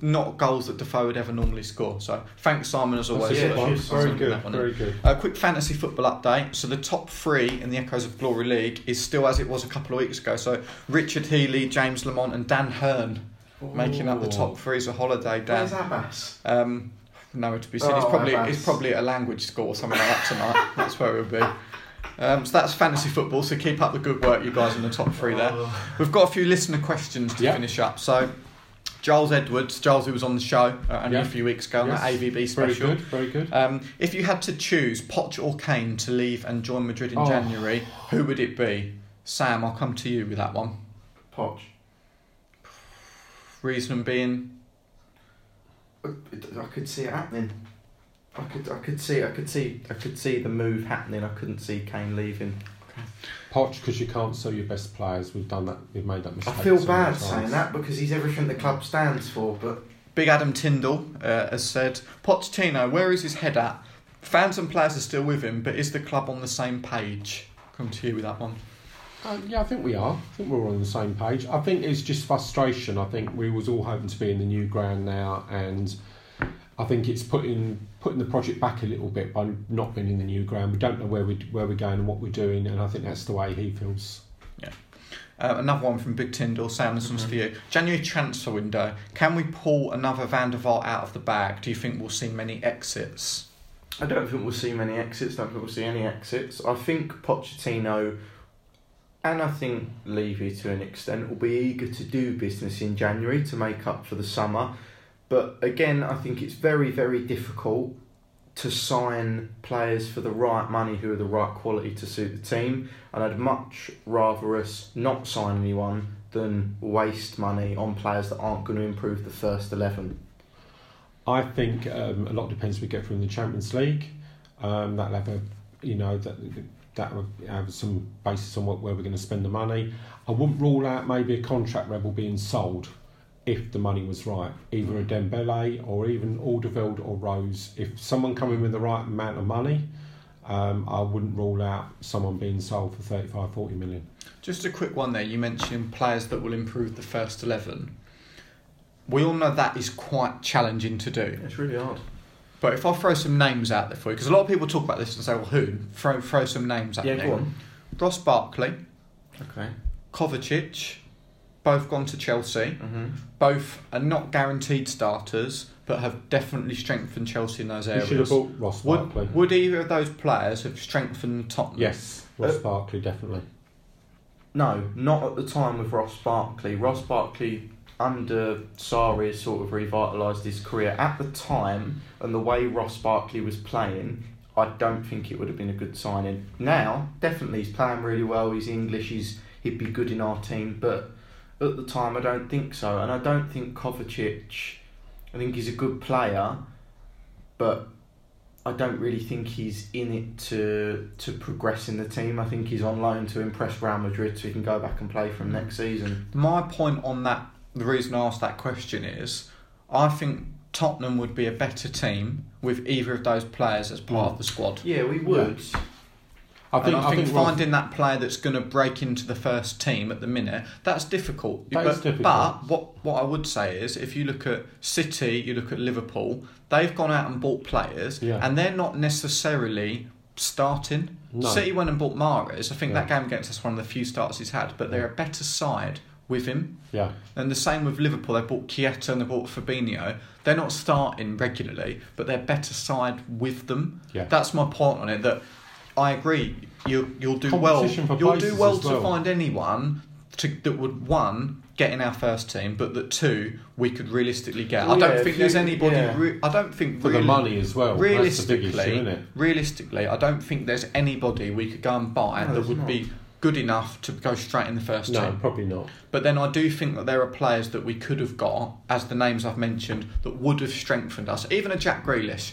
not goals that Defoe would ever normally score. So thanks, Simon, as always. A yeah, good for one. cheers, Very good. that one in. Very good. A quick fantasy football update. So the top three in the Echoes of Glory League is still as it was a couple of weeks ago. So Richard Healy, James Lamont, and Dan Hearn making up the top three as a holiday. Where's Dan, Abbas? um, nowhere to be seen. he's Oh, probably Abbas. he's probably at a language school or something like that tonight. that's where he'll be. Um, so that's fantasy football. So keep up the good work, you guys in the top three there. We've got a few listener questions to Yeah. finish up. So. Giles Edwards, Giles who was on the show uh, only Yeah. a few weeks ago on Yes. that AVB Very special. good. Very good. Um, if you had to choose Poch or Kane to leave and join Madrid in Oh. January, who would it be? Sam, I'll come to you with that one. Poch. Reason being, I I could see it happening. I could, I could see, I could see, I could see the move happening. I couldn't see Kane leaving. Poch, because you can't sell your best players. We've done that. We've made that mistake. I feel so bad saying that because he's everything the club stands for. But Big Adam Tyndall uh, has said, Pochettino, where is his head at? Fans and players are still with him, but is the club on the same page? Come to you with that one. Uh, yeah, I think we are. I think we're all on the same page. I think it's just frustration. I think we was all hoping to be in the new ground now, and I think it's putting putting the project back a little bit by not being in the new ground. We don't know where we where we're going and what we're doing, and I think that's the way he feels. Uh, another one from Big Tyndall. Sam, this one's for you. January transfer window. Can we pull another Van der Vaart out of the bag? Do you think we'll see many exits? I don't think we'll see many exits. Don't think we'll see any exits. I think Pochettino and I think Levy to an extent will be eager to do business in January to make up for the summer. But again, I think it's very, very difficult to sign players for the right money who are the right quality to suit the team. And I'd much rather us not sign anyone than waste money on players that aren't going to improve the first 11. I think um, a lot depends we get from the Champions League. Um, that'll have you know, that that would have some basis on what, where we're going to spend the money. I wouldn't rule out maybe a contract rebel being sold if the money was right, either a Dembele or even Alderweireld or Rose. If someone come in with the right amount of money, um, I wouldn't rule out someone being sold for 35, 40 million. Just a quick one there. You mentioned players that will improve the first 11. We all know that is quite challenging to do. It's really hard. But if I throw some names out there for you, because a lot of people talk about this and say, well, who? Throw, throw some names at Yeah, me. go on. Ross Barkley, Okay. Kovacic, both gone to Chelsea. Mm-hmm. Both are not guaranteed starters, but have definitely strengthened Chelsea in those You areas. should have bought Ross Barkley. would, would either of those players have strengthened Tottenham? yes, Ross Uh, Barkley definitely. No, not at the time with Ross Barkley. Ross Barkley, under Sarri, has sort of revitalised his career. At the time, and the way Ross Barkley was playing, I don't think it would have been a good signing. Now, definitely, he's playing really well. He's English. He's he'd be good in our team. But at the time, I don't think so. And I don't think Kovacic. I think he's a good player, but I don't really think he's in it to to progress in the team. I think he's on loan to impress Real Madrid so he can go back and play from next season. My point on that, the reason I asked that question is, I think Tottenham would be a better team with either of those players as part of the squad. Yeah, we would. I and I think, Ross- finding that player that's going to break into the first team at the minute, that's difficult. That but, is difficult. but what, what I would say is, if you look at City, you look at Liverpool, they've gone out and bought players, Yeah. and they're not necessarily starting. No. City went and bought Mahrez. I think Yeah. that game against us one of the few starts he's had, but they're a better side with him. yeah. And the same with Liverpool. They bought Keita and they bought Fabinho. They're not starting regularly, but they're better side with them. Yeah. That's my point on it. That I agree. You you'll do well. You'll do places well to well. find anyone to, that would one get in our first team, but that two we could realistically get. I don't yeah, think there's you- andy yeah. Re- I don't think For the money as well. That's the big Realistically, issue, isn't it? realistically, I don't think there's anybody we could go and buy No, that would not. be good enough to go straight in the first No, team. probably not. But then I do think that there are players that we could have got, as the names I've mentioned, that would have strengthened us. Even a Jack Grealish,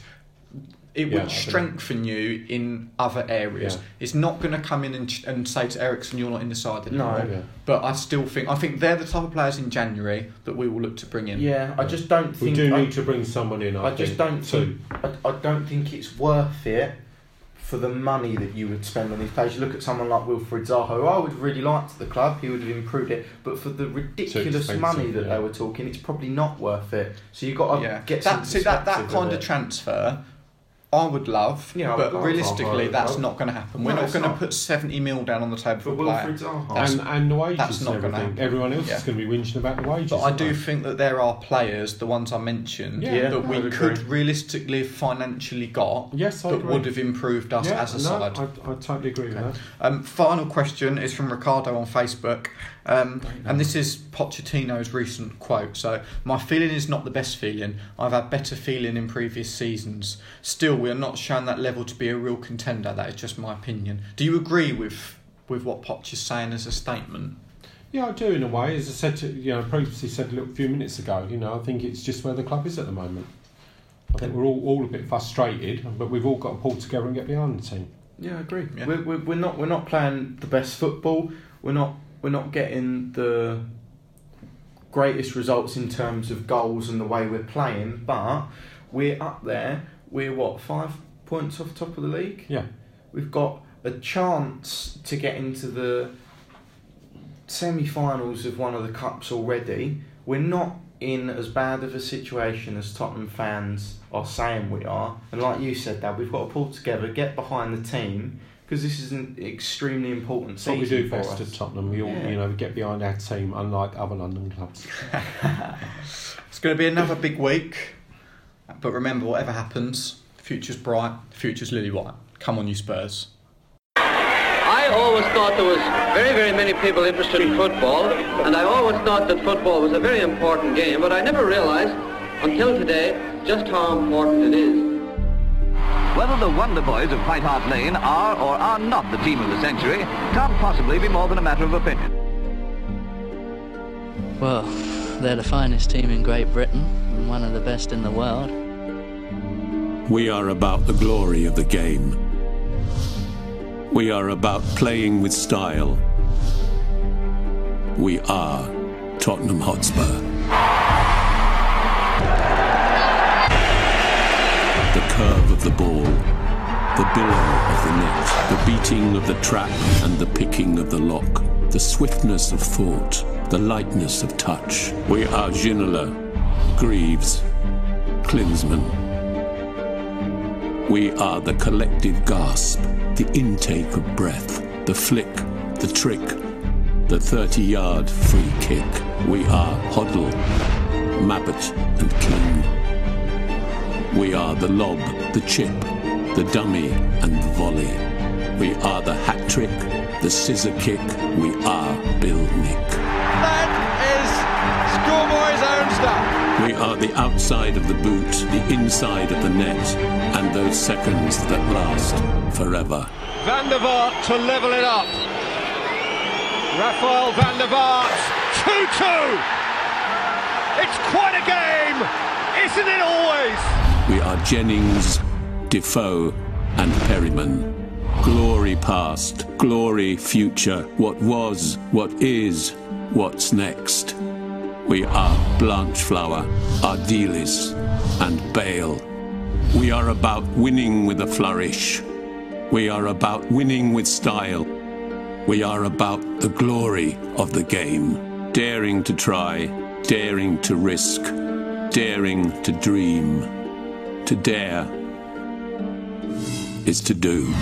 it Yeah, would think- strengthen you in other areas. Yeah. It's not going to come in and, and say to Eriksen, you're not in the side anymore. No. Yeah. But I still think I think they're the type of players in January that we will look to bring in. Yeah, I just don't We think. do I, need to bring someone in. I, I just don't too. think. I, I don't think it's worth it for the money that you would spend on these players. You look at someone like Wilfred Zaha, who I would have really liked at the club. He would have improved it, but for the ridiculous money that yeah. they were talking, it's probably not worth it. So you've got to Yeah, get some that, see that that kind of of it. transfer. I would love, Yeah, I but would love realistically, Zaha, that's not going to happen. We're not it's going to not. put seventy mil down on the table for For a player. Zaha. That's- And, and the wages that's not and gonna everything. happen. Everyone else Yeah. is going to be whinging about the wages. But I aren't do they? think that there are players, the ones I mentioned, Yeah, that I we would could agree. realistically have financially got Yes, I that agree. would have improved us yeah, as a no, side. I, I totally agree with that. Um, final question is from Ricardo on Facebook, um, and this is Pochettino's recent quote. So, my feeling is not the best feeling. I've had better feeling in previous seasons. Still, we are not shown that level to be a real contender. That is just my opinion. Do you agree with with what Poch is saying as a statement? Yeah, I do in a way. As I said, to, you know, previously said a little few minutes ago. You know, I think it's just where the club is at the moment. I think we're all, all a bit frustrated, but we've all got to pull together and get behind the team. Yeah, I agree. Yeah. We're, we're, we're not we're not playing the best football. We're not we're not getting the greatest results in terms of goals and the way we're playing, but we're up there. We're what five points off top of the league. Yeah, We've got a chance to get into the semi-finals of one of the cups already. We're not in as bad of a situation as Tottenham fans are saying we are. And like you said, Dad, we've got to pull together, get behind the team because this is an extremely important That's what season we do for best us. at Tottenham. We all, Yeah. you know, get behind our team, unlike other London clubs. It's going to be another big week, but remember, whatever happens, the future's bright, the future's lily white. Come on, you Spurs. I always thought there was very, very many people interested in football, and I always thought that football was a very important game, but I never realized until today just how important it is. Whether the Wonder Boys of White Hart Lane are or are not the team of the century can't possibly be more than a matter of opinion. Well, they're the finest team in Great Britain and one of the best in the world. We are about the glory of the game. We are about playing with style. We are Tottenham Hotspur. The curve of the ball, the billow of the net, the beating of the trap and the picking of the lock, the swiftness of thought, the lightness of touch. We are Ginola, Greaves, Klinsmann. We are the collective gasp, the intake of breath, the flick, the trick, the 30 yard free kick. We are Hoddle, Mabbutt, and King. We are the lob, the chip, the dummy, and the volley. We are the hat trick, the scissor kick. We are Bill Nick. That is schoolboy's own stuff. We are the outside of the boot, the inside of the net, and those seconds that last forever. Van der Vaart to level it up. Rafael van der Vaart, 2-2. It's quite a game, isn't it always? We are Jennings, Defoe, and Perryman. Glory past, glory future, what was, what is, what's next. We are Blanchflower, Ardiles, and Bale. We are about winning with a flourish. We are about winning with style. We are about the glory of the game. Daring to try, daring to risk, daring to dream. To dare is to do.